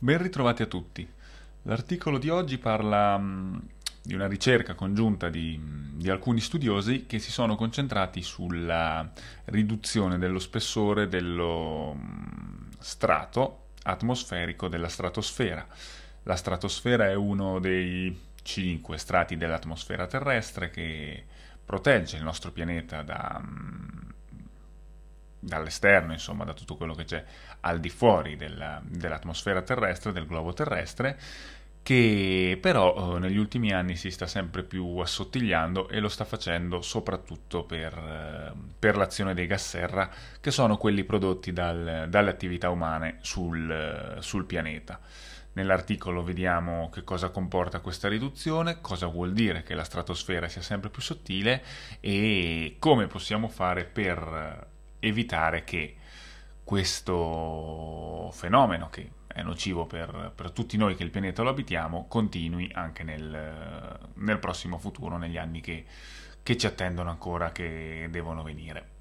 Ben ritrovati a tutti. L'articolo di oggi parla mh, di una ricerca congiunta di, di, alcuni studiosi che si sono concentrati sulla riduzione dello spessore dello mh, strato atmosferico della stratosfera. La stratosfera è uno dei cinque strati dell'atmosfera terrestre che protegge il nostro pianeta da, mh, dall'esterno, insomma, da tutto quello che c'è al di fuori della, dell'atmosfera terrestre, del globo terrestre, che però eh, negli ultimi anni si sta sempre più assottigliando e lo sta facendo soprattutto per, eh, per l'azione dei gas serra, che sono quelli prodotti dal, dalle attività umane sul, sul pianeta. Nell'articolo vediamo che cosa comporta questa riduzione, cosa vuol dire che la stratosfera sia sempre più sottile e come possiamo fare per evitare che questo fenomeno, che è nocivo per, per, tutti noi che il pianeta lo abitiamo, continui anche nel, nel prossimo futuro, negli anni che, che ci attendono ancora, che devono venire.